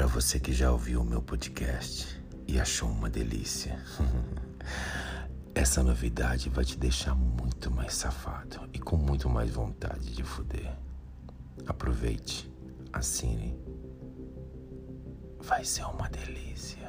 Para você que já ouviu o meu podcast e achou uma delícia, essa novidade vai te deixar muito mais safado e com muito mais vontade de fuder. Aproveite, assine. Vai ser uma delícia.